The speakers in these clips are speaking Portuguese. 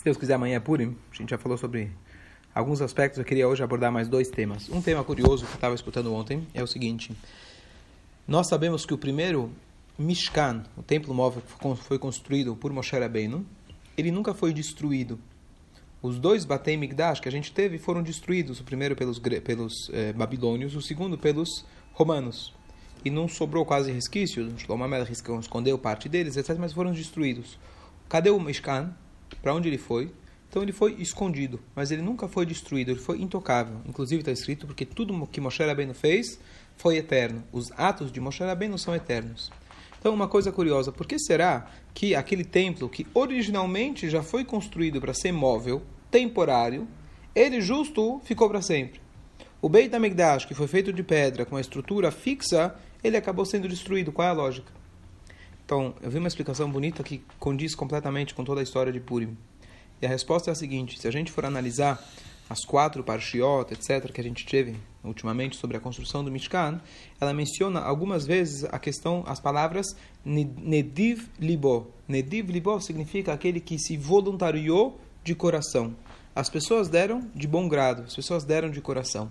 Se Deus quiser, amanhã é Purim. A gente já falou sobre alguns aspectos. Eu queria hoje abordar mais dois temas. Um tema curioso que eu estava escutando ontem é o seguinte. Nós sabemos que o primeiro Mishkan, o templo móvel que foi construído por Moshe Rabbeinu, ele nunca foi destruído. Os dois Batei Migdash que a gente teve foram destruídos, o primeiro pelos, pelos eh, babilônios, o segundo pelos romanos. E não sobrou quase resquícios, Shlomo Melech escondeu parte deles, etc., mas foram destruídos. Cadê o Mishkan? Para onde ele foi? Então ele foi escondido, mas ele nunca foi destruído, ele foi intocável. Inclusive está escrito porque tudo que Moshe Rabbeinu fez foi eterno. Os atos de Moshe Rabbeinu são eternos. Então uma coisa curiosa, por que será que aquele templo que originalmente já foi construído para ser móvel, temporário, ele justo ficou para sempre? O Beit HaMikdash, que foi feito de pedra com uma estrutura fixa, ele acabou sendo destruído. Qual é a lógica? Então, eu vi uma explicação bonita que condiz completamente com toda a história de Purim. E a resposta é a seguinte: se a gente for analisar as quatro parshiot, etc., que a gente teve ultimamente sobre a construção do Mishkan, ela menciona algumas vezes a questão, as palavras Nediv Libo. Nediv Libo significa aquele que se voluntariou de coração. As pessoas deram de bom grado, as pessoas deram de coração.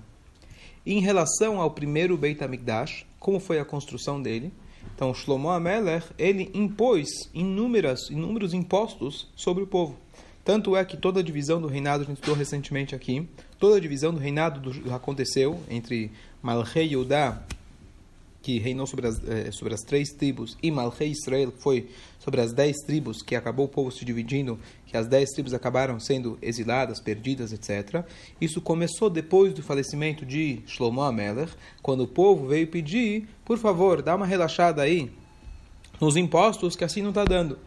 Em relação ao primeiro Beit HaMikdash, como foi a construção dele? Então, Shlomo Amelech, ele impôs inúmeras, inúmeros impostos sobre o povo. Tanto é que toda a divisão do reinado, a gente estudou recentemente aqui, toda a divisão do reinado do, aconteceu entre Malchei Yudá, que reinou sobre as, eh, sobre as três tribos, e Malchei Israel, que foi sobre as dez tribos, que acabou o povo se dividindo, que as dez tribos acabaram sendo exiladas, perdidas, etc. Isso começou depois do falecimento de Shlomo Amelech, quando o povo veio pedir, por favor, dá uma relaxada aí nos impostos, que assim não está dando.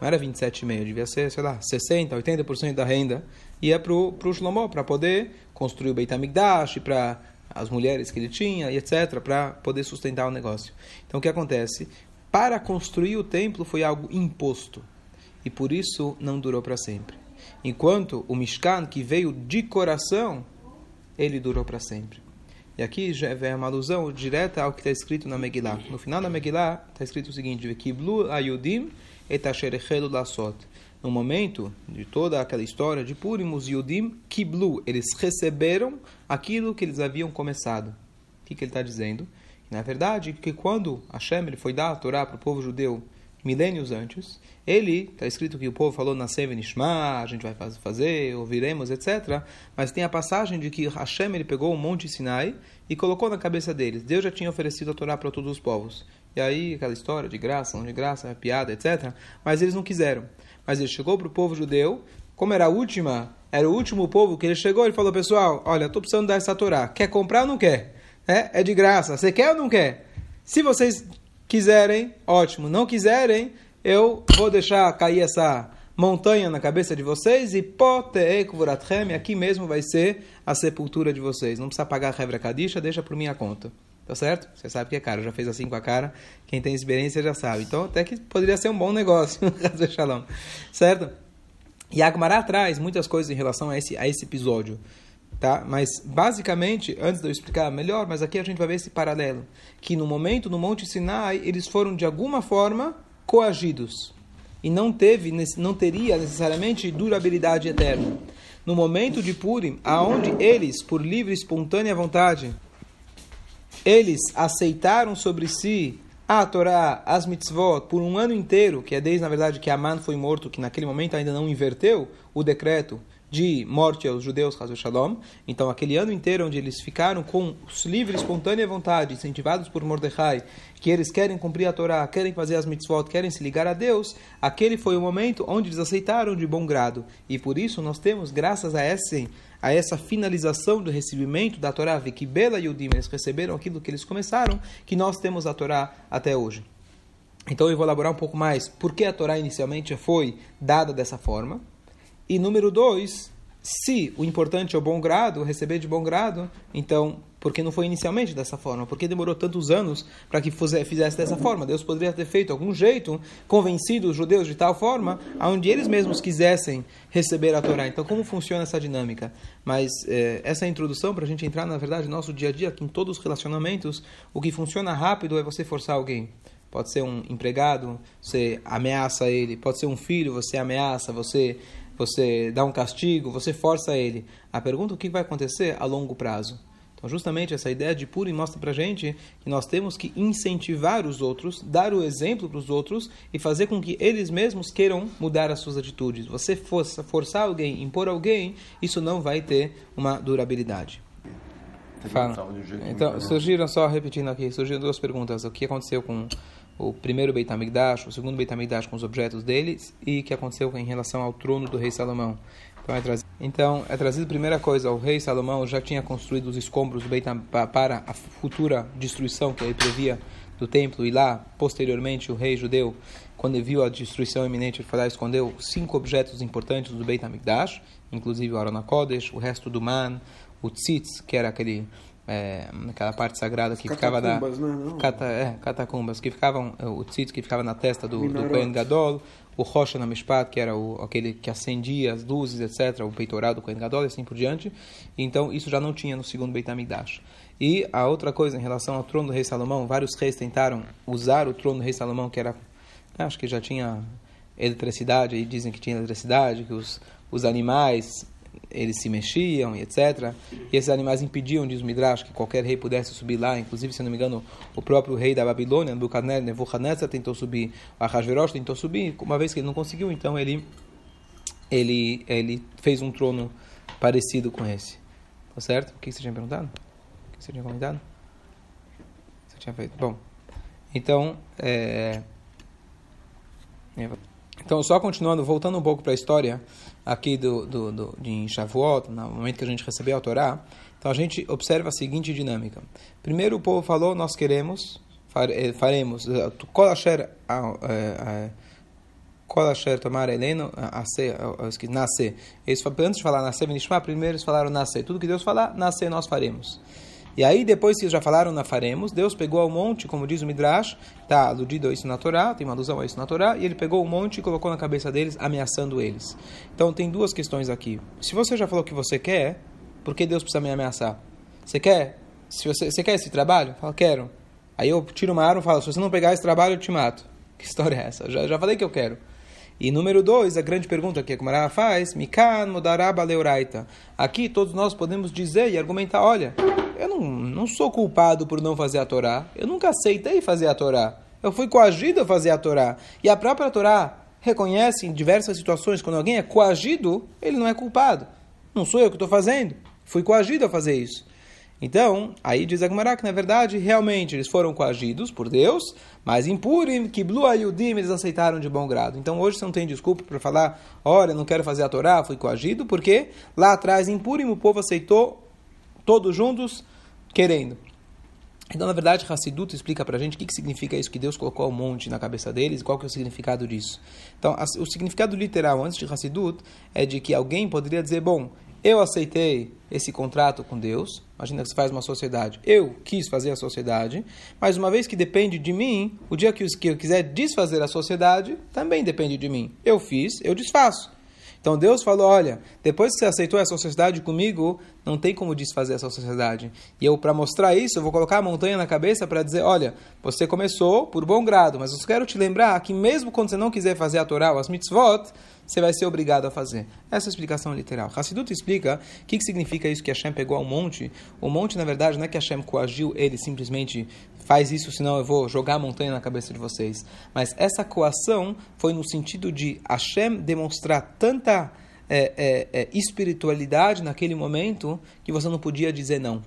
Não era 27,5, devia ser, sei lá, 60%, 80% da renda ia para o Shlomo, para poder construir o Beit HaMikdash, para as mulheres que ele tinha, e etc., para poder sustentar o negócio. Então o que acontece? Para construir o templo foi algo imposto, e por isso não durou para sempre. Enquanto o Mishkan, que veio de coração, ele durou para sempre. E aqui já vem uma alusão direta ao que está escrito na Megillah. No final da Megillah está escrito o seguinte: Kiblu ayudim etasherechelu lasot. No momento de toda aquela história de Purim, os Yudim Kiblu, eles receberam aquilo que eles haviam começado. O que, que ele está dizendo? Na verdade, que quando Hashem ele foi dar a Torá para o povo judeu milênios antes, ele, está escrito que o povo falou na Nishma, a gente vai fazer, ouviremos, etc. Mas tem a passagem de que Hashem ele pegou o monte Sinai e colocou na cabeça deles. Deus já tinha oferecido a Torá para todos os povos. E aí, aquela história de graça, não de graça, piada, etc. Mas eles não quiseram. Mas ele chegou para o povo judeu, como era a última, era o último povo que ele chegou, ele falou, pessoal, olha, estou precisando dar essa Torá. Quer comprar ou não quer? É, é de graça. Você quer ou não quer? Se vocês quiserem, ótimo. Não quiserem, eu vou deixar cair essa montanha na cabeça de vocês e aqui mesmo vai ser a sepultura de vocês. Não precisa pagar a Revra Kadisha, deixa por minha conta. Tá certo? Você sabe que é caro, já fez assim com a cara. Quem tem experiência já sabe. Então, até que poderia ser um bom negócio, certo? E a Agmará traz muitas coisas em relação a esse, a esse episódio. Tá? Mas, basicamente, antes de eu explicar melhor, mas aqui a gente vai ver esse paralelo. Que no momento, no Monte Sinai, eles foram, de alguma forma, coagidos. E não, teve, não teria necessariamente durabilidade eterna. No momento de Purim, aonde eles, por livre e espontânea vontade, eles aceitaram sobre si a Torá, as mitzvot, por um ano inteiro, que é desde, na verdade, que Aman foi morto, que naquele momento ainda não inverteu o decreto de morte aos judeus, Hazu Shalom. Então, aquele ano inteiro onde eles ficaram com livre, espontânea vontade, incentivados por Mordecai, que eles querem cumprir a Torá, querem fazer as mitzvot, querem se ligar a Deus, aquele foi o momento onde eles aceitaram de bom grado. E por isso nós temos, graças a esse a essa finalização do recebimento da Torá, que Bela e Udim, eles receberam aquilo que eles começaram, que nós temos a Torá até hoje. Então eu vou elaborar um pouco mais por que a Torá inicialmente foi dada dessa forma. E número dois, se o importante é o bom grado, receber de bom grado, então, por que não foi inicialmente dessa forma? Por que demorou tantos anos para que fizesse dessa forma? Deus poderia ter feito algum jeito, convencido os judeus de tal forma, onde eles mesmos quisessem receber a Torá. Então, como funciona essa dinâmica? Mas eh, essa é a introdução para a gente entrar, na verdade, no nosso dia a dia, que em todos os relacionamentos, o que funciona rápido é você forçar alguém. Pode ser um empregado, você ameaça ele. Pode ser um filho, você ameaça, você você dá um castigo, você força ele. A pergunta é o que vai acontecer a longo prazo. Então, justamente essa ideia de Purim mostra para gente que nós temos que incentivar os outros, dar o exemplo para os outros e fazer com que eles mesmos queiram mudar as suas atitudes. Você força, forçar alguém, impor alguém, isso não vai ter uma durabilidade. Fala. Então, surgiram, só repetindo aqui, surgiram duas perguntas. O que aconteceu com o primeiro Beit HaMikdash, o segundo Beit HaMikdash com os objetos deles e o que aconteceu em relação ao trono do rei Salomão. Então é, trazido, então, é trazido primeira coisa, o rei Salomão já tinha construído os escombros do Beit para a futura destruição que ele previa do templo e lá, posteriormente, o rei judeu, quando viu a destruição iminente, ele e escondeu cinco objetos importantes do Beit HaMikdash, inclusive o Arona Kodesh, o resto do Man, o tzitz, que era aquele é, aquela parte sagrada que ficava da né? Não. Cata, é, catacumbas que ficavam o tzitz que ficava na testa do, do Kohen Gadol, o Rocha na Mishpat, que era o, aquele que acendia as luzes, etc., o peitoral do Kohen Gadol e assim por diante. Então isso já não tinha no segundo Beit HaMikdash. E a outra coisa em relação ao trono do rei Salomão, vários reis tentaram usar o trono do rei Salomão, que era acho que já tinha eletricidade, e dizem que tinha eletricidade, que os, os animais eles se mexiam e etc. E esses animais impediam, diz o Midrash, que qualquer rei pudesse subir lá. Inclusive, se não me engano, o próprio rei da Babilônia, Nebuchadnezzar, tentou subir, Ahasverosh tentou subir. Uma vez que ele não conseguiu, então ele, ele, ele fez um trono parecido com esse. Tá certo? O que você tinha perguntado? O que você tinha comentado? Você tinha feito? Bom, então... É... Então, só continuando, voltando um pouco para a história aqui do, do, do, de Shavuot, no momento que a gente recebeu a Torá, então a gente observa a seguinte dinâmica. Primeiro o povo falou, nós queremos, eh, faremos, Kol Asher eh, eh, tomar Heleno, nascer. Eles, antes de falar nascer, primeiro eles falaram nascer. Tudo que Deus falar, nascer nós faremos. E aí, depois que já falaram na faremos, Deus pegou ao monte, como diz o Midrash, está aludido a isso na Torá, tem uma alusão a isso na Torá, e ele pegou o monte e colocou na cabeça deles, ameaçando eles. Então, tem duas questões aqui. Se você já falou que você quer, por que Deus precisa me ameaçar? Você quer? Se você, você quer esse trabalho? Fala, quero. Aí eu tiro uma arma e falo, se você não pegar esse trabalho, eu te mato. Que história é essa? Já, já falei que eu quero. E número dois, a grande pergunta que a Kumara faz, Mikan Mudaraba Leuraita. Aqui todos nós podemos dizer e argumentar, olha, eu não, não sou culpado por não fazer a Torá. Eu nunca aceitei fazer a Torá. Eu fui coagido a fazer a Torá. E a própria Torá reconhece em diversas situações, quando alguém é coagido, ele não é culpado. Não sou eu que estou fazendo. Fui coagido a fazer isso. Então, aí diz Agmará que, na verdade, realmente eles foram coagidos por Deus, mas em Purim, que Blue Ayudim, eles aceitaram de bom grado. Então, hoje você não tem desculpa para falar, olha, não quero fazer a Torá, fui coagido, porque lá atrás, em Purim, o povo aceitou todos juntos, querendo. Então, na verdade, Hassidut explica para a gente o que, que significa isso, que Deus colocou um monte na cabeça deles, e qual que é o significado disso. Então, o significado literal antes de Hassidut é de que alguém poderia dizer, bom, eu aceitei esse contrato com Deus. Imagina que você faz uma sociedade. Eu quis fazer a sociedade, mas uma vez que depende de mim, o dia que eu quiser desfazer a sociedade, também depende de mim. Eu fiz, eu desfaço. Então Deus falou: olha, depois que você aceitou essa sociedade comigo, não tem como desfazer essa sociedade. E eu, para mostrar isso, eu vou colocar a montanha na cabeça para dizer: olha, você começou por bom grado, mas eu quero te lembrar que mesmo quando você não quiser fazer a Torá ou as mitzvot, você vai ser obrigado a fazer. Essa é a explicação literal. Hassidut explica o que, que significa isso que Hashem pegou ao monte. O monte, na verdade, não é que Hashem coagiu ele simplesmente faz isso, senão eu vou jogar a montanha na cabeça de vocês. Mas essa coação foi no sentido de Hashem demonstrar tanta é, é, é, espiritualidade naquele momento que você não podia dizer não.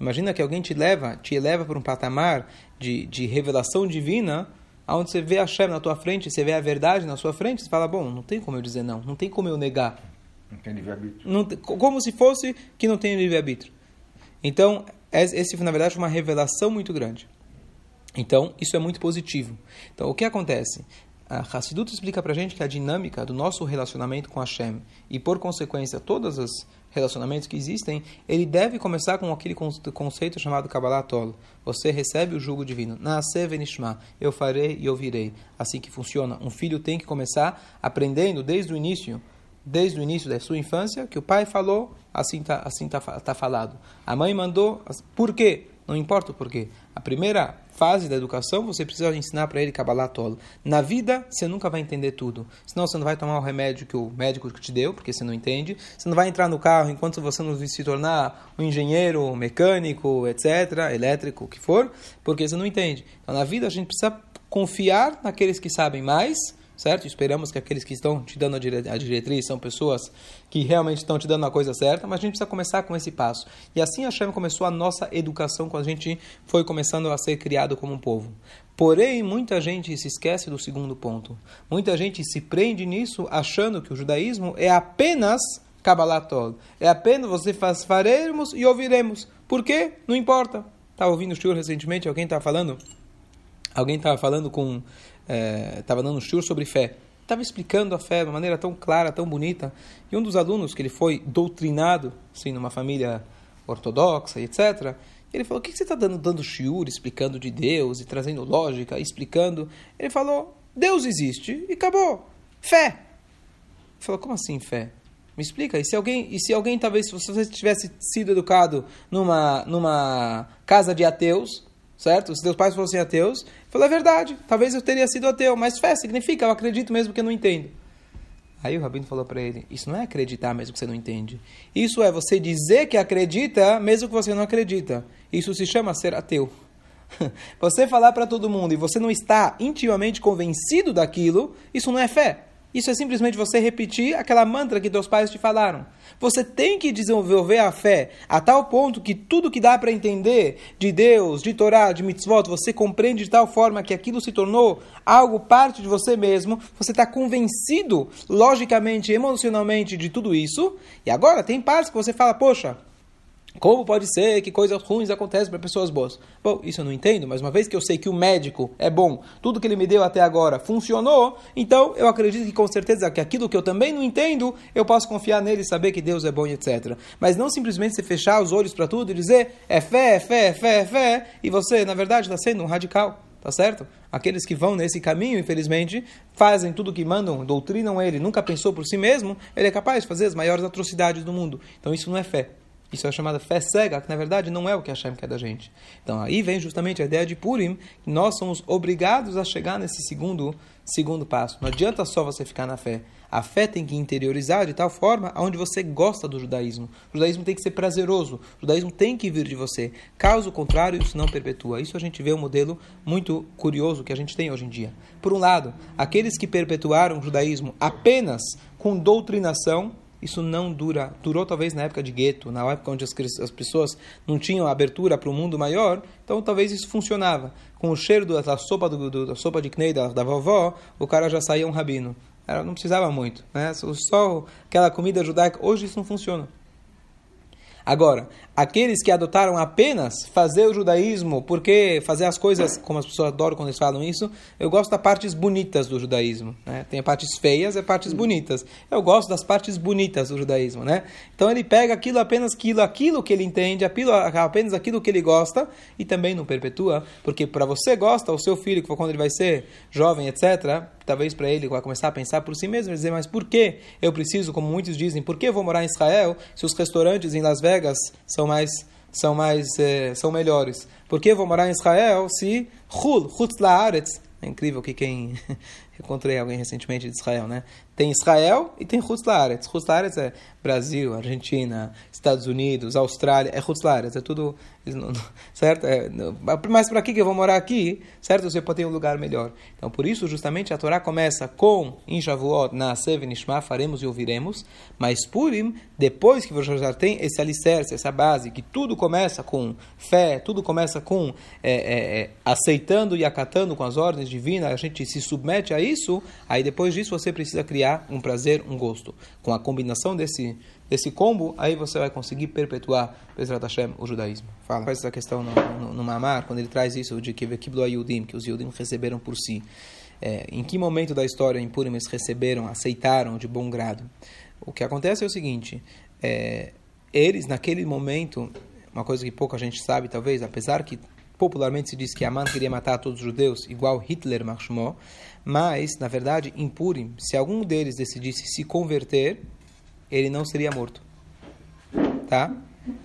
Imagina que alguém te leva, te eleva para um patamar de, de revelação divina onde você vê a Hashem na tua frente, você vê a verdade na sua frente, você fala, bom, não tem como eu dizer não, não tem como eu negar. Não tem livre-arbítrio. Como se fosse que não tem livre-arbítrio. Então, esse, na verdade, foi uma revelação muito grande. Então, isso é muito positivo. Então, o que acontece? A Hassidut explica para a gente que a dinâmica do nosso relacionamento com Hashem e, por consequência, todos os relacionamentos que existem, ele deve começar com aquele conceito chamado Kabbalah Tol. Você recebe o jugo divino. Nascer venishma. Eu farei e ouvirei. Assim que funciona. Um filho tem que começar aprendendo desde o início, desde o início da sua infância, que o pai falou, assim está assim tá, tá falado. A mãe mandou, por quê? Não importa o porquê. A primeira fase da educação, você precisa ensinar para ele Kabbalah tolo. Na vida, você nunca vai entender tudo. Senão você não vai tomar o remédio que o médico te deu, porque você não entende. Você não vai entrar no carro enquanto você não se tornar um engenheiro, mecânico, etc., elétrico, o que for, porque você não entende. Então, na vida, a gente precisa confiar naqueles que sabem mais certo? Esperamos que aqueles que estão te dando a diretriz são pessoas que realmente estão te dando a coisa certa, mas a gente precisa começar com esse passo. E assim a Hashem começou a nossa educação quando a gente foi começando a ser criado como um povo. Porém, muita gente se esquece do segundo ponto. Muita gente se prende nisso achando que o judaísmo é apenas Kabbalah É apenas você faz faremos e ouviremos. Por quê? Não importa. Estava ouvindo o Shur recentemente, alguém estava falando alguém estava falando com estava é, dando um show sobre fé. Estava explicando a fé de uma maneira tão clara, tão bonita. E um dos alunos, que ele foi doutrinado, assim, numa família ortodoxa, etc., ele falou, o que você está dando, dando shiur, explicando de Deus e trazendo lógica, explicando? Ele falou, Deus existe e acabou. Fé. Ele falou, como assim fé? Me explica. E se alguém, e se alguém talvez, se você tivesse sido educado numa, numa casa de ateus, certo? Se teus pais fossem ateus, falou, é verdade, talvez eu teria sido ateu, mas fé significa, eu acredito mesmo que eu não entendo. Aí o Rabino falou para ele, isso não é acreditar mesmo que você não entende. Isso é você dizer que acredita mesmo que você não acredita. Isso se chama ser ateu. Você falar para todo mundo e você não está intimamente convencido daquilo, isso não é fé. Isso é simplesmente você repetir aquela mantra que teus pais te falaram. Você tem que desenvolver a fé a tal ponto que tudo que dá para entender de Deus, de Torá, de mitzvot, você compreende de tal forma que aquilo se tornou algo parte de você mesmo. Você está convencido, logicamente, emocionalmente, de tudo isso. E agora tem partes que você fala, poxa, como pode ser que coisas ruins acontecem para pessoas boas? Bom, isso eu não entendo, mas uma vez que eu sei que o médico é bom, tudo que ele me deu até agora funcionou, então eu acredito que com certeza que aquilo que eu também não entendo, eu posso confiar nele saber que Deus é bom e etc. Mas não simplesmente se fechar os olhos para tudo e dizer é fé, é fé, é fé, é fé, e você, na verdade, está sendo um radical. Tá certo? Aqueles que vão nesse caminho, infelizmente, fazem tudo o que mandam, doutrinam ele, nunca pensou por si mesmo, ele é capaz de fazer as maiores atrocidades do mundo. Então isso não é fé. Isso é chamada fé cega, que na verdade não é o que Hashem quer da gente. Então aí vem justamente a ideia de Purim, que nós somos obrigados a chegar nesse segundo, segundo passo. Não adianta só você ficar na fé. A fé tem que interiorizar de tal forma aonde você gosta do judaísmo. O judaísmo tem que ser prazeroso. O judaísmo tem que vir de você. Caso contrário, isso não perpetua. Isso a gente vê um modelo muito curioso que a gente tem hoje em dia. Por um lado, aqueles que perpetuaram o judaísmo apenas com doutrinação, isso não dura. Durou talvez na época de gueto, na época onde as, as pessoas não tinham abertura para o mundo maior, então talvez isso funcionava. Com o cheiro da sopa, do, do, da sopa de knei da, da vovó, o cara já saía um rabino. Não precisava muito. Né? Só aquela comida judaica. Hoje isso não funciona. Agora, aqueles que adotaram apenas fazer o judaísmo, porque fazer as coisas, como as pessoas adoram quando eles falam isso, eu gosto das partes bonitas do judaísmo. Né? Tem partes feias e partes bonitas. Eu gosto das partes bonitas do judaísmo. Né? Então ele pega aquilo apenas aquilo, aquilo que ele entende, aquilo, apenas aquilo que ele gosta, e também não perpetua, porque para você gosta, o seu filho, quando ele vai ser jovem, etc., talvez para ele vai começar a pensar por si mesmo e dizer, mas por que eu preciso, como muitos dizem, por que eu vou morar em Israel se os restaurantes em Las Vegas são mais são mais eh, são melhores? Por que vou morar em Israel se Hul, Chutz Laaretz, é incrível que quem encontrei alguém recentemente de Israel, né? Tem Israel e tem. Chutz Laaretz é Brasil, Argentina, Estados Unidos, Austrália, é Chutz Laaretz, é tudo certo? É, mas para que eu vou morar aqui? Certo? Você pode ter um lugar melhor. Então, por isso, justamente, a Torá começa com, em Shavuot, na Sevenishma, faremos e ouviremos, mas Purim, depois que você tem esse alicerce, essa base, que tudo começa com fé, tudo começa com é, é, é, aceitando e acatando com as ordens divinas, a gente se submete a isso, aí depois disso você precisa criar um prazer, um gosto. Com a combinação desse esse combo, aí você vai conseguir perpetuar, Bezrat Hashem, o judaísmo. Fala. Faz essa questão no, no, no Mamar, quando ele traz isso de que Vekiblo Ayudim, que os Yudim receberam por si. É, em que momento da história em Purim eles receberam, aceitaram de bom grado? O que acontece é o seguinte, é, eles naquele momento, uma coisa que pouca gente sabe talvez, apesar que popularmente se diz que Aman queria matar todos os judeus, igual Hitler marchou, mas, na verdade, em Purim, se algum deles decidisse se converter, ele não seria morto. Tá?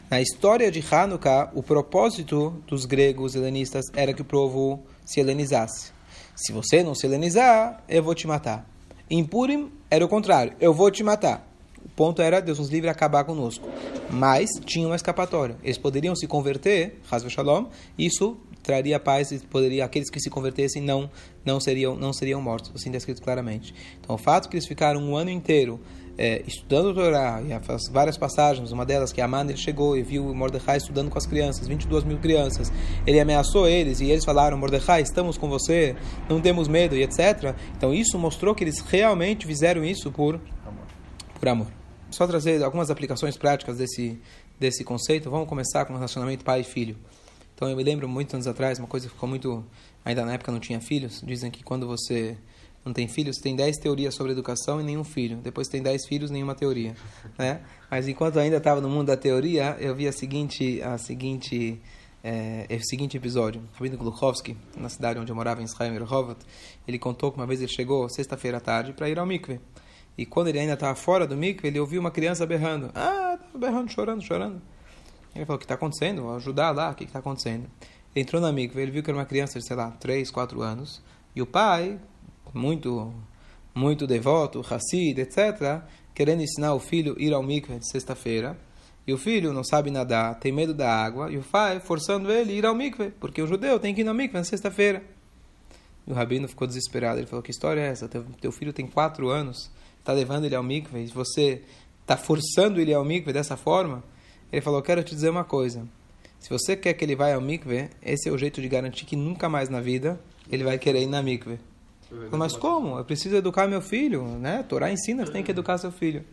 Na história de Hanukkah, o propósito dos gregos helenistas era que o povo se helenizasse. Se você não se helenizar, eu vou te matar. Em Purim era o contrário, eu vou te matar. O ponto era Deus nos livre acabar conosco. Mas tinha uma escapatória. Eles poderiam se converter, Hazva Shalom, isso traria paz e poderia aqueles que se convertessem não não seriam não seriam mortos, assim está escrito claramente. Então o fato que eles ficaram um ano inteiro é, estudando o Torá, e as várias passagens, uma delas que Aman ele chegou e viu Mordecai estudando com as crianças, 22 mil crianças, ele ameaçou eles e eles falaram, Mordecai, estamos com você, não temos medo e etc. Então isso mostrou que eles realmente fizeram isso por amor. Por amor. Só trazer algumas aplicações práticas desse, desse conceito. Vamos começar com o relacionamento pai e filho. Então eu me lembro muitos anos atrás, uma coisa que ficou muito. Ainda na época não tinha filhos. Dizem que quando você não tem filhos, tem 10 teorias sobre educação e nenhum filho. Depois tem 10 filhos, nenhuma teoria. Né? Mas enquanto ainda estava no mundo da teoria, eu vi a seguinte, a seguinte, é, o seguinte episódio. Rabino Gluchowski, na cidade onde eu morava, em Israel, Rehovot, ele contou que uma vez ele chegou sexta-feira à tarde para ir ao mikve. E quando ele ainda estava fora do mikve, ele ouviu uma criança berrando. Ah, berrando, chorando, chorando. Ele falou, o que está acontecendo? Vou ajudar lá, o que está acontecendo? Ele entrou na mikve, ele viu que era uma criança de, sei lá, 3, 4 anos, e o pai, muito muito devoto, Hassid, etc., querendo ensinar o filho a ir ao mikve de sexta-feira, e o filho não sabe nadar, tem medo da água, e o pai forçando ele a ir ao mikve, porque o judeu tem que ir ao mikve na sexta-feira. E o rabino ficou desesperado, ele falou, que história é essa? Teu, teu filho tem quatro anos, está levando ele ao mikve, e você está forçando ele ao mikve dessa forma? Ele falou: Quero te dizer uma coisa. Se você quer que ele vá ao mikve, esse é o jeito de garantir que nunca mais na vida ele vai querer ir na mikve. Falei, Mas como? Eu preciso educar meu filho, né? Torá ensina, você tem que educar seu filho.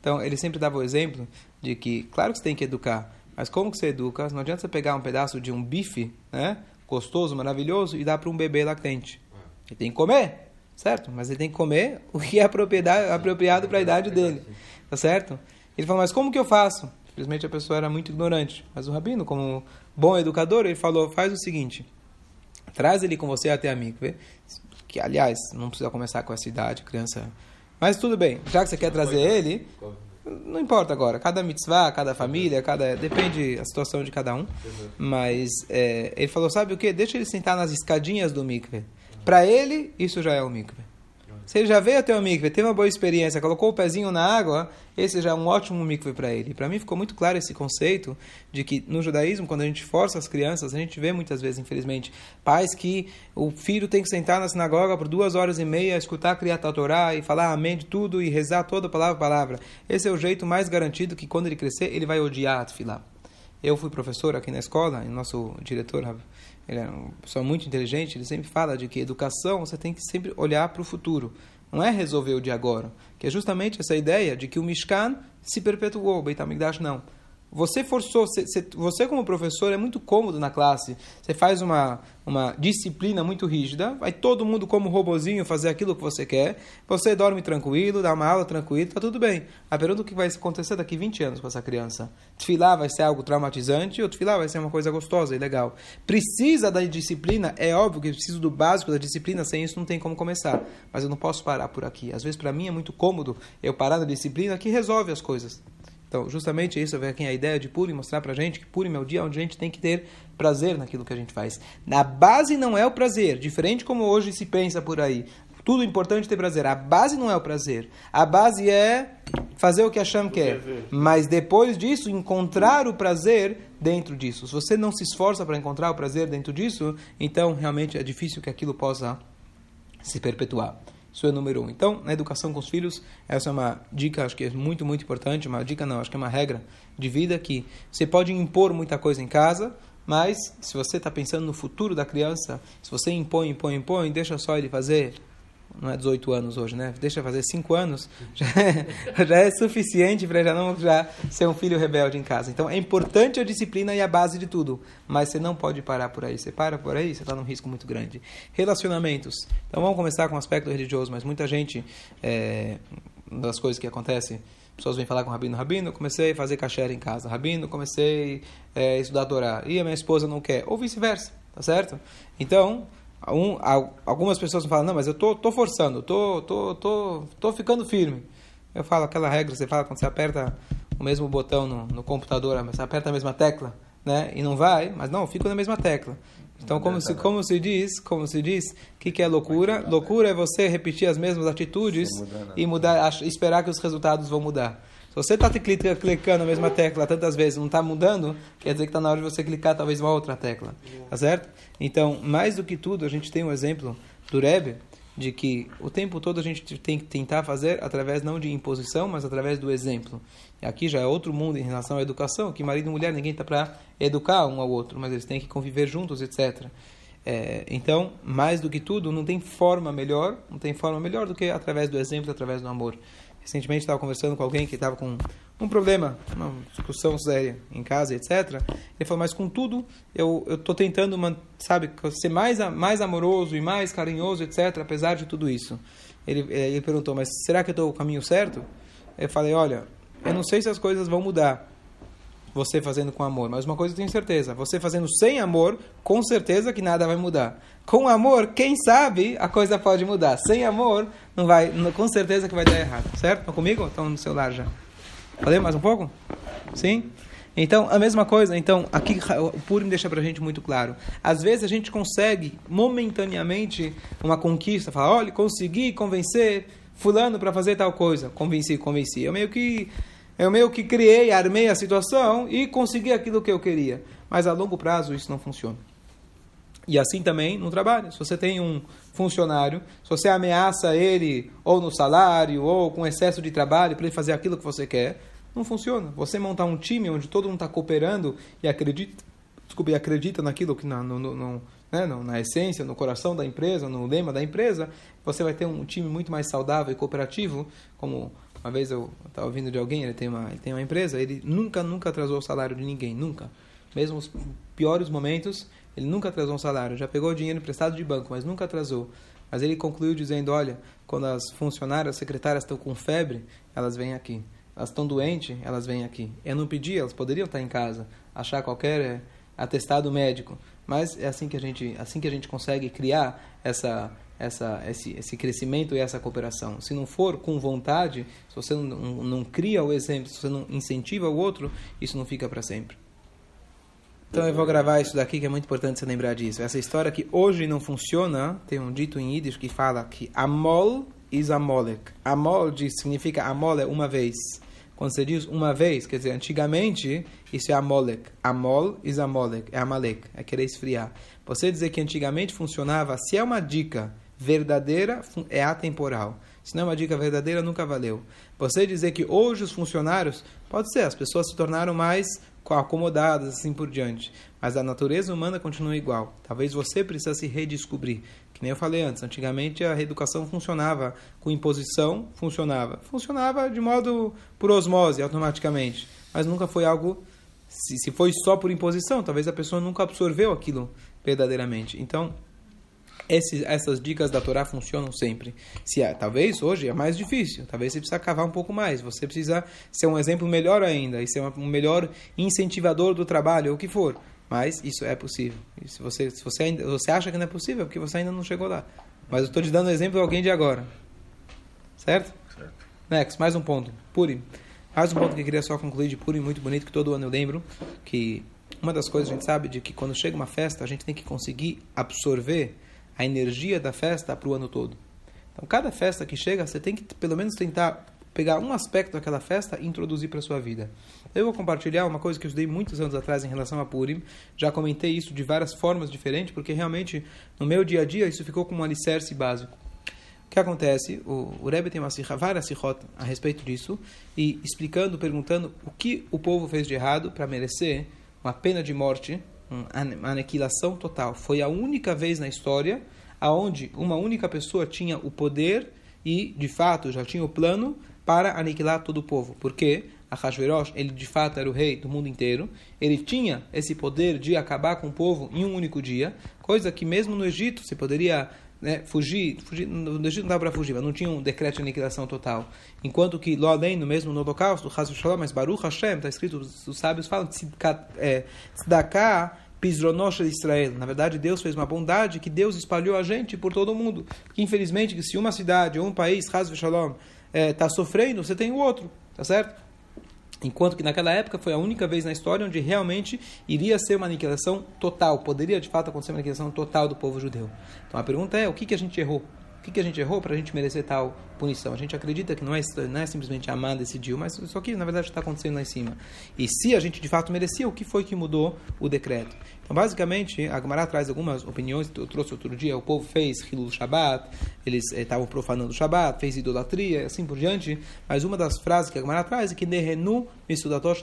Então, ele sempre dava o exemplo de que, claro que você tem que educar, mas como que você educa? Não adianta você pegar um pedaço de um bife, né? Gostoso, maravilhoso, e dar para um bebê lactente. Ele tem que comer, certo? Mas ele tem que comer o que é apropriado para a idade dele, tá certo? Ele falou, mas como que eu faço? Simplesmente a pessoa era muito ignorante. Mas o rabino, como bom educador, ele falou: faz o seguinte, traz ele com você até a mikve, que aliás, não precisa começar com essa idade, criança. Mas tudo bem, já que você quer trazer ele, não importa agora, cada mitzvah, cada família, cada depende da situação de cada um. Mas é, ele falou: sabe o que? Deixa ele sentar nas escadinhas do mikve. Para ele, isso já é o mikve. Se ele já veio até o mikve, teve uma boa experiência, colocou o pezinho na água, esse já é um ótimo mikve para ele. Para mim ficou muito claro esse conceito de que no judaísmo, quando a gente força as crianças, a gente vê muitas vezes, infelizmente, pais que o filho tem que sentar na sinagoga por duas horas e meia, escutar a criatura Torá e falar amém de tudo e rezar toda palavra palavra. Esse é o jeito mais garantido que quando ele crescer, ele vai odiar a tefilá. Eu fui professor aqui na escola, e nosso diretor ele é uma pessoa muito inteligente, ele sempre fala de que educação você tem que sempre olhar para o futuro. Não é resolver o de agora. Que é justamente essa ideia de que o Mishkan se perpetuou, o Beit HaMikdash não. Você forçou, você como professor é muito cômodo na classe. Você faz uma, uma disciplina muito rígida, vai todo mundo como robozinho fazer aquilo que você quer. Você dorme tranquilo, dá uma aula tranquilo, tá tudo bem. A pergunta é o que vai acontecer daqui 20 anos com essa criança. Tfilar vai ser algo traumatizante ou tfilar vai ser uma coisa gostosa e legal. Precisa da disciplina, é óbvio que preciso do básico da disciplina, sem isso não tem como começar. Mas eu não posso parar por aqui. Às vezes para mim é muito cômodo eu parar na disciplina que resolve as coisas. Então, justamente isso vem aqui a ideia de Purim, mostrar pra gente que Purim é o dia onde a gente tem que ter prazer naquilo que a gente faz. Na base não é o prazer, diferente como hoje se pensa por aí. Tudo importante ter prazer. A base não é o prazer. A base é fazer o que a Hashem quer. Mas depois disso, encontrar o prazer dentro disso. Se você não se esforça para encontrar o prazer dentro disso, então realmente é difícil que aquilo possa se perpetuar. Isso é número um. Então, na educação com os filhos, essa é uma dica, acho que é muito, muito importante. Uma dica não, acho que é uma regra de vida que você pode impor muita coisa em casa, mas se você está pensando no futuro da criança, se você impõe, impõe, impõe, deixa só ele fazer não é 18 anos hoje, né? Deixa fazer 5 anos, já é, já é suficiente para já não já ser um filho rebelde em casa. Então é importante a disciplina e a base de tudo, mas você não pode parar por aí. Você para por aí, você está num risco muito grande. Relacionamentos. Então vamos começar com o aspecto religioso, mas muita gente, é, das coisas que acontecem, pessoas vêm falar com o Rabino, Rabino, comecei a fazer caché em casa, Rabino, comecei é, a estudar a Torá, e a minha esposa não quer, ou vice-versa, tá certo? Então, um, algumas pessoas falam, não, mas eu tô, tô forçando, tô, tô, tô, tô ficando firme. Eu falo aquela regra, você fala quando você aperta o mesmo botão no, no computador, você aperta a mesma tecla, né? E não vai, mas não, fico na mesma tecla. Então, como se, como se diz, como se diz, o que, que é loucura? Loucura é você repetir as mesmas atitudes e mudar, esperar que os resultados vão mudar. Você está clicando a mesma tecla tantas vezes não está mudando, quer dizer que está na hora de você clicar talvez uma outra tecla. Tá certo? Então, mais do que tudo, a gente tem um exemplo do Rebbe, de que o tempo todo a gente tem que tentar fazer através não de imposição, mas através do exemplo. E aqui já é outro mundo em relação à educação, que marido e mulher ninguém está para educar um ao outro, mas eles têm que conviver juntos, etc. É, então, mais do que tudo, não tem forma melhor, não tem forma melhor do que através do exemplo, através do amor. Recentemente estava conversando com alguém que estava com um problema, uma discussão séria em casa, etc. Ele falou, mas contudo, eu estou tentando, sabe, ser mais, mais amoroso e mais carinhoso, etc., apesar de tudo isso. Ele, eh, ele perguntou, mas será que eu estou no caminho certo? Eu falei, olha, eu não sei se as coisas vão mudar, você fazendo com amor, mas uma coisa eu tenho certeza, você fazendo sem amor, com certeza que nada vai mudar. Com amor, quem sabe a coisa pode mudar. Sem amor, não vai, com certeza que vai dar errado. Certo? Estão comigo? Estão no celular já. Falei mais um pouco? Sim? Então, a mesma coisa. Então, aqui o Purim deixa pra gente muito claro. Às vezes a gente consegue, momentaneamente, uma conquista. Fala, olha, consegui convencer fulano para fazer tal coisa. Convenci, convenci. Eu meio que... Eu meio que criei, armei a situação e consegui aquilo que eu queria. Mas a longo prazo isso não funciona. E assim também no trabalho. Se você tem um funcionário, se você ameaça ele ou no salário ou com excesso de trabalho para ele fazer aquilo que você quer, não funciona. Você montar um time onde todo mundo está cooperando e acredita, desculpe, acredita naquilo que na, no, no, né, na essência, no coração da empresa, no lema da empresa, você vai ter um time muito mais saudável e cooperativo. Como uma vez eu estava ouvindo de alguém, ele tem uma, ele tem uma empresa, ele nunca, nunca atrasou o salário de ninguém, nunca. Mesmo os piores momentos, ele nunca atrasou um salário, já pegou dinheiro emprestado de banco, mas nunca atrasou. Mas ele concluiu dizendo: Olha, quando as funcionárias, as secretárias estão com febre, elas vêm aqui. Elas estão doentes, elas vêm aqui. Eu não pedi, elas poderiam estar em casa, achar qualquer eh, atestado médico. Mas é assim que a gente, assim que a gente consegue criar essa, essa, esse, esse crescimento e essa cooperação. Se não for com vontade, se você não, não, cria o exemplo, se você não incentiva o outro, isso não fica para sempre. Então eu vou gravar isso daqui que é muito importante você lembrar disso. Essa história que hoje não funciona, tem um dito em Yiddish que fala que Amol is Amolek. Amol diz, significa Amol é uma vez. Quando você diz uma vez, quer dizer, antigamente, isso é Amolek. Amol is Amolek, é Amalek, é querer esfriar. Você dizer que antigamente funcionava, se é uma dica verdadeira, é atemporal. Se não é uma dica verdadeira, nunca valeu. Você dizer que hoje os funcionários, pode ser, as pessoas se tornaram mais acomodadas, assim por diante. Mas a natureza humana continua igual. Talvez você precisa se redescobrir. Que nem eu falei antes, antigamente a reeducação funcionava com imposição, funcionava. Funcionava de modo por osmose, automaticamente. Mas nunca foi algo. Se, se foi só por imposição, talvez a pessoa nunca absorveu aquilo verdadeiramente. Então, esse, essas dicas da Torá funcionam sempre. Se é, talvez hoje é mais difícil, talvez você precisa cavar um pouco mais, você precisa ser um exemplo melhor ainda, e ser um melhor incentivador do trabalho, ou o que for. Mas isso é possível. E se você, se você, ainda, você acha que não é possível, é porque você ainda não chegou lá. Mas eu estou te dando um exemplo de alguém de agora. Certo? Certo. Next, mais um ponto. Puri. Mais um ponto que eu queria só concluir de Puri, muito bonito, que todo ano eu lembro, que uma das coisas a gente sabe de que quando chega uma festa, a gente tem que conseguir absorver a energia da festa para o ano todo. Então, cada festa que chega, você tem que pelo menos tentar pegar um aspecto daquela festa e introduzir para sua vida. Eu vou compartilhar uma coisa que eu estudei muitos anos atrás em relação a Purim. Já comentei isso de várias formas diferentes, porque realmente no meu dia a dia isso ficou como um alicerce básico. O que acontece? O, o Rebbe tem uma sirra, várias sirrot a respeito disso, e explicando, perguntando o que o povo fez de errado para merecer uma pena de morte aniquilação total. Foi a única vez na história aonde uma única pessoa tinha o poder e, de fato, já tinha o plano para aniquilar todo o povo. Porque Ahasverosh, ele de fato era o rei do mundo inteiro. Ele tinha esse poder de acabar com o povo em um único dia, coisa que mesmo no Egito se poderia né, fugir, fugir, no Egito não dava para fugir, mas não tinha um decreto de aniquilação total. Enquanto que lá além, no mesmo no holocausto, Shalom, mas Baruch Hashem, está escrito, os, sábios falam, é, Tzedakah, Pisronosh de Israel. Na verdade, Deus fez uma bondade que Deus espalhou a gente por todo o mundo. Porque, infelizmente, se uma cidade ou um país, Haz Shalom, está é, sofrendo, você tem o outro, tá certo? Enquanto que naquela época foi a única vez na história onde realmente iria ser uma aniquilação total, poderia de fato acontecer uma aniquilação total do povo judeu. Então a pergunta é: o que, que a gente errou? O que, que a gente errou para a gente merecer tal punição? A gente acredita que não é, não é simplesmente a decidiu, mas isso aqui na verdade está acontecendo lá em cima. E se a gente de fato merecia, o que foi que mudou o decreto? Então, basicamente, a Gemara traz algumas opiniões. Eu trouxe outro dia, o povo fez Hilul Shabbat, eles eh, estavam profanando o Shabbat, fez idolatria, assim por diante. Mas uma das frases que a Gemara traz é que Nehenu Misudatosh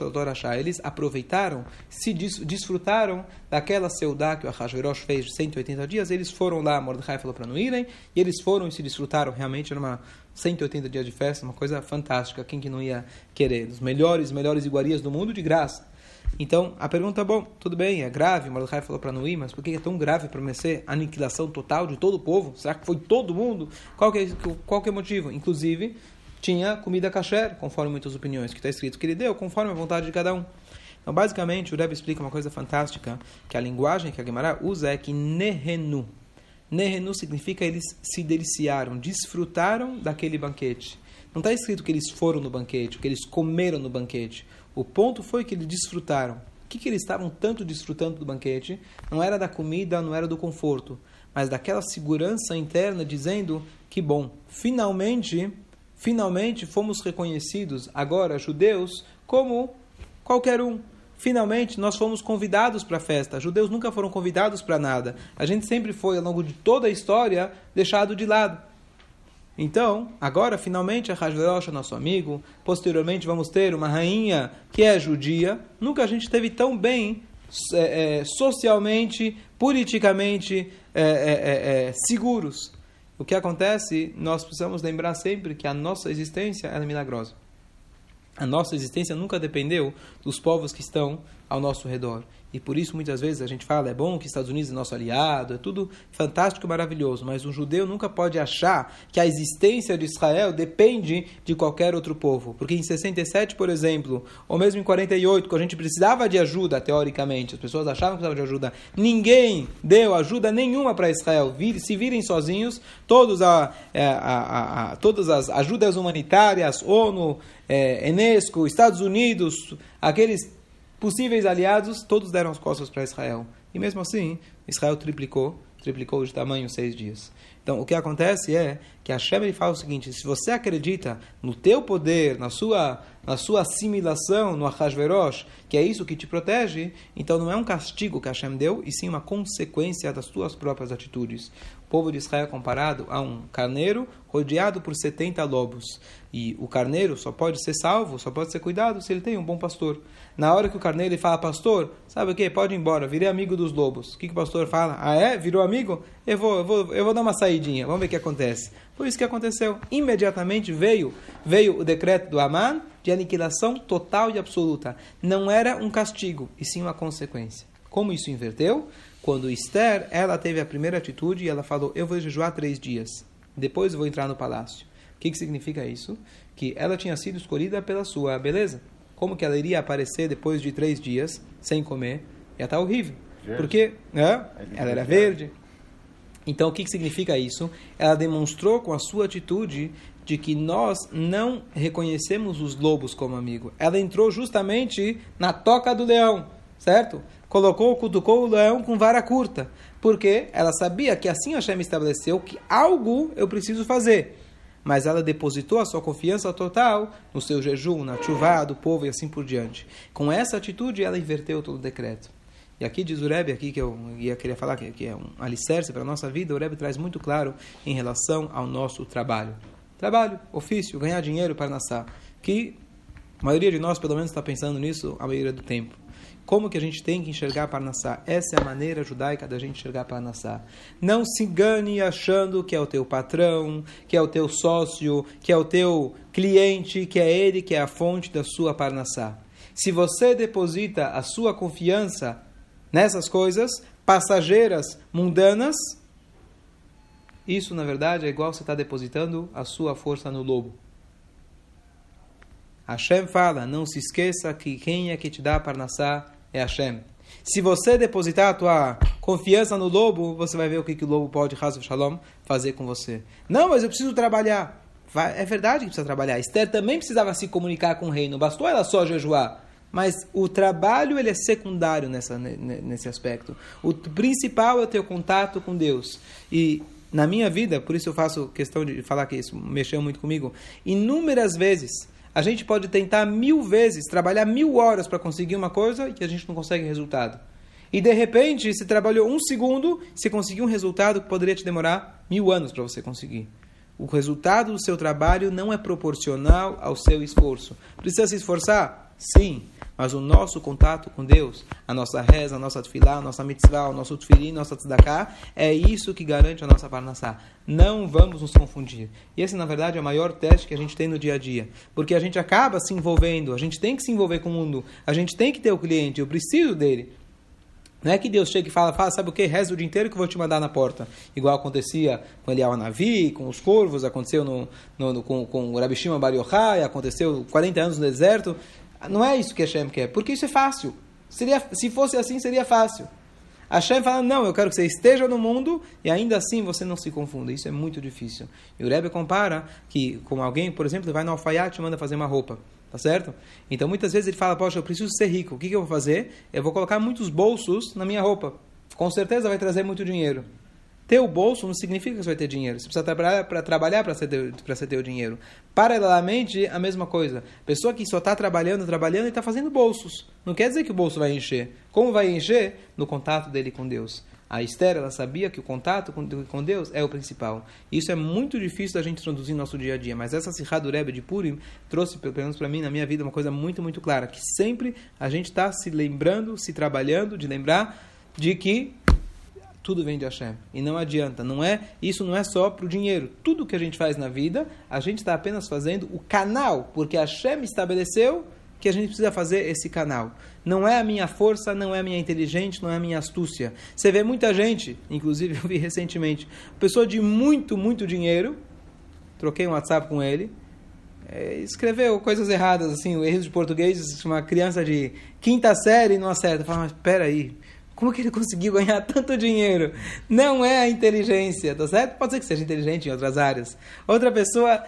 Eles aproveitaram, se desfrutaram daquela seudá que o Ahasverosh fez de 180 dias. Eles foram lá, Mordecai falou para não irem, e eles foram e se desfrutaram. Realmente era uma 180 dias de festa, uma coisa fantástica. Quem que não ia querer? Os melhores, melhores iguarias do mundo de graça. Então, a pergunta é, bom, tudo bem, é grave, Mordecai falou para ir, mas por que é tão grave para merecer a aniquilação total de todo o povo? Será que foi todo mundo? Qual que é, qual que é o motivo? Inclusive, tinha comida kasher, conforme muitas opiniões, que está escrito que ele deu, conforme a vontade de cada um. Então, basicamente, o Rebbe explica uma coisa fantástica, que a linguagem que a Gemara usa é que nehenu. Nehenu significa eles se deliciaram, desfrutaram daquele banquete. Não está escrito que eles foram no banquete, que eles comeram no banquete. O ponto foi que eles desfrutaram. O que, que eles estavam tanto desfrutando do banquete? Não era da comida, não era do conforto, mas daquela segurança interna dizendo que bom, finalmente, finalmente fomos reconhecidos agora judeus como qualquer um. Finalmente, nós fomos convidados para a festa. Judeus nunca foram convidados para nada. A gente sempre foi, ao longo de toda a história, deixado de lado. Então, agora finalmente a Hashverosh é nosso amigo. Posteriormente vamos ter uma rainha que é judia. Nunca a gente teve tão bem é, é, socialmente, politicamente é, é, é, é, seguros. O que acontece, nós precisamos lembrar sempre que a nossa existência é milagrosa. A nossa existência nunca dependeu dos povos que estão ao nosso redor. E por isso, muitas vezes, a gente fala, é bom que Estados Unidos é nosso aliado, é tudo fantástico e maravilhoso, mas um judeu nunca pode achar que a existência de Israel depende de qualquer outro povo. Porque em 67, por exemplo, ou mesmo em 48, quando a gente precisava de ajuda, teoricamente, as pessoas achavam que precisavam de ajuda, ninguém deu ajuda nenhuma para Israel. Se virem sozinhos, todos é, a, a, a, todas as ajudas humanitárias, ONU, é, Enesco, Estados Unidos, aqueles possíveis aliados, todos deram as costas para Israel. E mesmo assim, Israel triplicou, triplicou de tamanho seis dias. Então, o que acontece é que a Hashem fala o seguinte: se você acredita no teu poder, na sua, na sua assimilação, no Ahasverosh, que é isso que te protege, então não é um castigo que a Hashem deu, e sim uma consequência das tuas próprias atitudes. O povo de Israel é comparado a um carneiro rodeado por 70 lobos. E o carneiro só pode ser salvo, só pode ser cuidado se ele tem um bom pastor. Na hora que o carneiro ele fala, pastor, sabe o que? Pode ir embora, virei amigo dos lobos. O que, que o pastor fala? Ah, é? Virou amigo? Eu vou, eu vou, eu vou dar uma saidinha, vamos ver o que acontece. Foi isso que aconteceu. Imediatamente veio, veio o decreto do Aman de aniquilação total e absoluta. Não era um castigo, e sim uma consequência. Como isso inverteu? Quando Esther, ela teve a primeira atitude e ela falou, eu vou jejuar três dias, depois eu vou entrar no palácio. O que, que significa isso? Que ela tinha sido escolhida pela sua beleza. Como que ela iria aparecer depois de três dias sem comer? Ia estar horrível. Verde. Porque né? ela era verde. Então, o que, que significa isso? Ela demonstrou com a sua atitude de que nós não reconhecemos os lobos como amigo. Ela entrou justamente na toca do leão, certo? Colocou, cutucou o leão com vara curta. Porque ela sabia que assim Hashem estabeleceu que algo eu preciso fazer mas ela depositou a sua confiança total no seu jejum, na chuva do povo e assim por diante. Com essa atitude, ela inverteu todo o decreto. E aqui diz o Rebbe, aqui que eu ia querer falar que, é um alicerce para a nossa vida, o Rebbe traz muito claro em relação ao nosso trabalho. Trabalho, ofício, ganhar dinheiro para nascer. Que a maioria de nós, pelo menos, está pensando nisso a maioria do tempo. Como que a gente tem que enxergar Parnassá? Essa é a maneira judaica da gente enxergar Parnassá. Não se engane achando que é o teu patrão, que é o teu sócio, que é o teu cliente, que é ele que é a fonte da sua Parnassá. Se você deposita a sua confiança nessas coisas passageiras, mundanas, isso na verdade é igual você está depositando a sua força no lobo. Hashem fala, não se esqueça que quem é que te dá Parnassá é Hashem. Se você depositar a tua confiança no lobo, você vai ver o que, que o lobo pode, Hazav Shalom, fazer com você. Não, mas eu preciso trabalhar. vai, é verdade que precisa trabalhar. Esther também precisava se comunicar com o rei, não bastou ela só jejuar. Mas o trabalho ele é secundário nessa, nesse aspecto. O principal é o contato com Deus. E na minha vida, por isso eu faço questão de falar que isso mexeu muito comigo, inúmeras vezes a gente pode tentar mil vezes, trabalhar mil horas para conseguir uma coisa e a gente não consegue resultado. E de repente, se trabalhou um segundo, você conseguiu um resultado que poderia te demorar mil anos para você conseguir. O resultado do seu trabalho não é proporcional ao seu esforço. Precisa se esforçar? Sim. Mas o nosso contato com Deus, a nossa reza, a nossa tefilá, a nossa mitzvah, o nosso tefilim, nossa tzedakah, é isso que garante a nossa parnassá. Não vamos nos confundir. E esse, na verdade, é o maior teste que a gente tem no dia a dia. Porque a gente acaba se envolvendo, a gente tem que se envolver com o mundo, a gente tem que ter o cliente, eu preciso dele. Não é que Deus chega e fala, fala, sabe o que? Reza o dia inteiro que eu vou te mandar na porta. Igual acontecia com Eliel Navi, com os corvos, aconteceu no, no, no com, com o Rabi Shimon Bar Yochai, aconteceu 40 anos no deserto. Não é isso que Hashem quer, porque isso é fácil. Seria, se fosse assim, seria fácil. Hashem fala, não, eu quero que você esteja no mundo e ainda assim você não se confunda. Isso é muito difícil. E o Rebbe compara que, como alguém, por exemplo, vai no alfaiate e manda fazer uma roupa. Tá certo? Então muitas vezes ele fala, poxa, eu preciso ser rico. O que, que eu vou fazer? Eu vou colocar muitos bolsos na minha roupa. Com certeza vai trazer muito dinheiro. O bolso não significa que você vai ter dinheiro. Você precisa trabalhar para trabalhar para ter o dinheiro. Paralelamente, a mesma coisa. Pessoa que só está trabalhando, trabalhando e está fazendo bolsos. Não quer dizer que o bolso vai encher. Como vai encher? No contato dele com Deus. A Esther, ela sabia que o contato com, com Deus é o principal. Isso é muito difícil da gente traduzir no nosso dia a dia. Mas essa Sihá do Rebbe de Purim trouxe, pelo menos para mim, na minha vida, uma coisa muito, muito clara. Que sempre a gente está se lembrando, se trabalhando, de lembrar de que tudo vem de Hashem. E não adianta, não é, isso não é só para o dinheiro. Tudo que a gente faz na vida, a gente está apenas fazendo o canal, porque Hashem estabeleceu que a gente precisa fazer esse canal. Não é a minha força, não é a minha inteligência, não é a minha astúcia. Você vê muita gente, inclusive eu vi recentemente, pessoa de muito, muito dinheiro, troquei um WhatsApp com ele, é, escreveu coisas erradas, assim, erros de português, uma criança de quinta série não acerta. Fala, mas peraí, como que ele conseguiu ganhar tanto dinheiro? Não é a inteligência, tá certo? Pode ser que seja inteligente em outras áreas. Outra pessoa,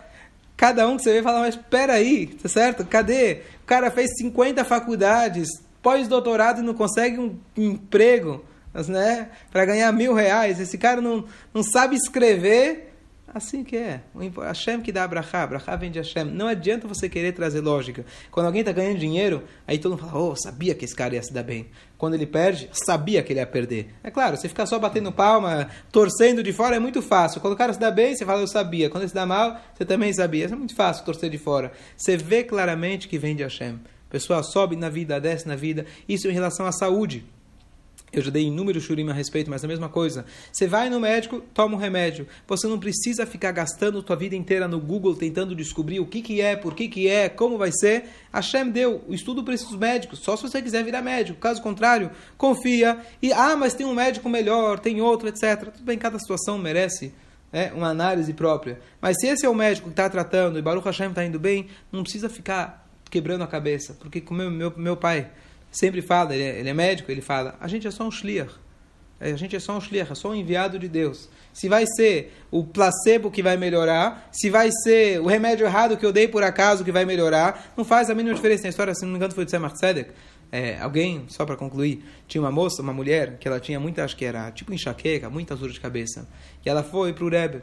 cada um que você vê fala, mas espera aí, tá certo? Cadê? O cara fez 50 faculdades, pós-doutorado e não consegue um emprego, né? Para ganhar mil reais. Esse cara não, não sabe escrever Assim que é. Hashem que dá a brachá, brachá vem de Hashem. Não adianta você querer trazer lógica. Quando alguém está ganhando dinheiro, aí todo mundo fala, oh, sabia que esse cara ia se dar bem. Quando ele perde, sabia que ele ia perder. É claro, você ficar só batendo palma, torcendo de fora é muito fácil. Quando o cara se dá bem, você fala, eu sabia. Quando ele se dá mal, você também sabia. Isso é muito fácil, torcer de fora. Você vê claramente que vem de Hashem. A pessoa sobe na vida, desce na vida. Isso em relação à saúde. Eu já dei inúmeros shurim a respeito, mas é a mesma coisa. Você vai no médico, toma um remédio. Você não precisa ficar gastando sua vida inteira no Google tentando descobrir o que, que é, por que, que é, como vai ser. A Hashem deu o estudo para esses médicos, só se você quiser virar médico. Caso contrário, confia. E, ah, mas tem um médico melhor, tem outro, etc. Tudo bem, cada situação merece é, uma análise própria. Mas se esse é o médico que está tratando e Baruch Hashem está indo bem, não precisa ficar quebrando a cabeça. Porque como meu, meu, meu pai sempre fala, ele é, ele é médico, ele fala, a gente é só um shliach. A gente é só um shliach, é só um enviado de Deus. Se vai ser o placebo que vai melhorar, se vai ser o remédio errado que eu dei por acaso que vai melhorar, não faz a mínima diferença. Na história, se não me engano, foi de Tzemach Tzedek. É, alguém, só para concluir, tinha uma moça, uma mulher, que ela tinha muita, acho que era tipo enxaqueca, muita dor de cabeça. E ela foi para o Rebbe,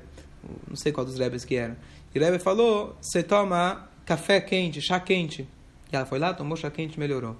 não sei qual dos Rebes que era. E o Rebbe falou, você toma café quente, chá quente. E ela foi lá, tomou chá quente melhorou.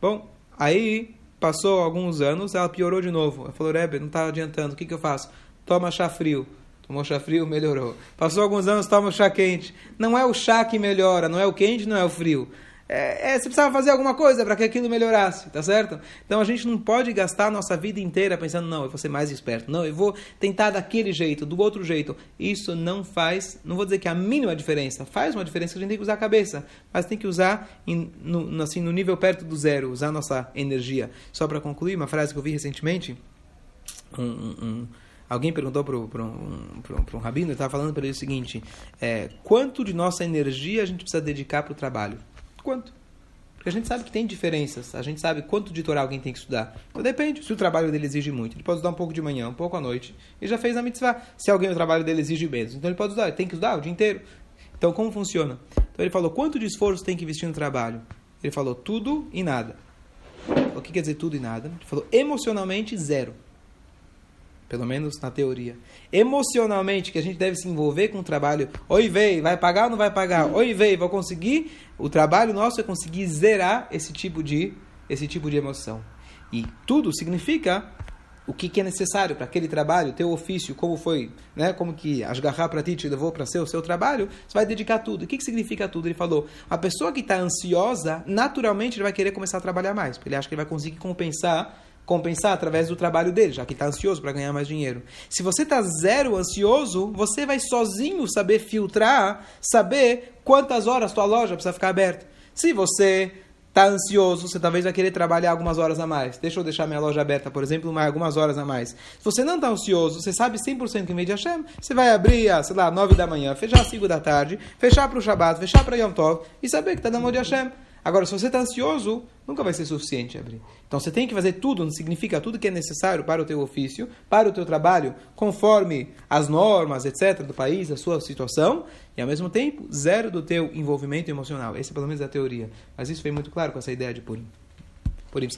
Bom, aí passou alguns anos, ela piorou de novo. Ela falou, Rebbe, não está adiantando, o que, que eu faço? Toma chá frio. Tomou chá frio, melhorou. Passou alguns anos, toma chá quente. Não é o chá que melhora, não é o quente, não é o frio é, é, você precisava fazer alguma coisa para que aquilo melhorasse, tá certo? Então a gente não pode gastar a nossa vida inteira pensando, não, eu vou ser mais esperto, não, eu vou tentar daquele jeito, do outro jeito. Isso não faz, não vou dizer que é a mínima diferença, faz uma diferença que a gente tem que usar a cabeça, mas tem que usar em, no, assim, no nível perto do zero, usar a nossa energia. Só para concluir, uma frase que eu vi recentemente, um, um, Alguém perguntou para um, um, rabino, ele estava falando para ele o seguinte: é, quanto de nossa energia a gente precisa dedicar para o trabalho? Quanto. Porque a gente sabe que tem diferenças, a gente sabe quanto de Torá alguém tem que estudar. Então depende, se o trabalho dele exige muito, ele pode estudar um pouco de manhã, um pouco à noite, e já fez a mitzvah. Se alguém o trabalho dele exige menos, então ele pode estudar, ele tem que estudar o dia inteiro. Então, como funciona? Então, ele falou, quanto de esforço tem que investir no trabalho? Ele falou, tudo e nada. O que quer dizer tudo e nada? Ele falou, emocionalmente, zero. Pelo menos na teoria. Emocionalmente, que a gente deve se envolver com o trabalho. Oi, veio, vai pagar ou não vai pagar? Oi, veio, vou conseguir. O trabalho nosso é conseguir zerar esse tipo de, esse tipo de emoção. E tudo significa o que, que é necessário para aquele trabalho, teu ofício, como foi, né, como que Asgarrar para ti te levou para ser o seu trabalho, você vai dedicar tudo. O que, que significa tudo? Ele falou, a pessoa que está ansiosa, naturalmente ele vai querer começar a trabalhar mais, porque ele acha que ele vai conseguir compensar compensar através do trabalho dele, já que está ansioso para ganhar mais dinheiro. Se você está zero ansioso, você vai sozinho saber filtrar, saber quantas horas tua loja precisa ficar aberta. Se você está ansioso, você talvez vai querer trabalhar algumas horas a mais. Deixa eu deixar minha loja aberta, por exemplo, mais algumas horas a mais. Se você não está ansioso, você sabe 100% que em vez de Hashem, você vai abrir, sei lá, 9 da manhã, fechar às 5 da tarde, fechar para o Shabbat, fechar para Yom Tov e saber que está dando de Hashem. Agora, se você está ansioso, nunca vai ser suficiente abrir. Então, você tem que fazer tudo, não significa tudo que é necessário para o teu ofício, para o teu trabalho, conforme as normas, etc., do país, a sua situação, e ao mesmo tempo, zero do teu envolvimento emocional. Esse é pelo menos a teoria. Mas isso foi muito claro com essa ideia de Purim. Purim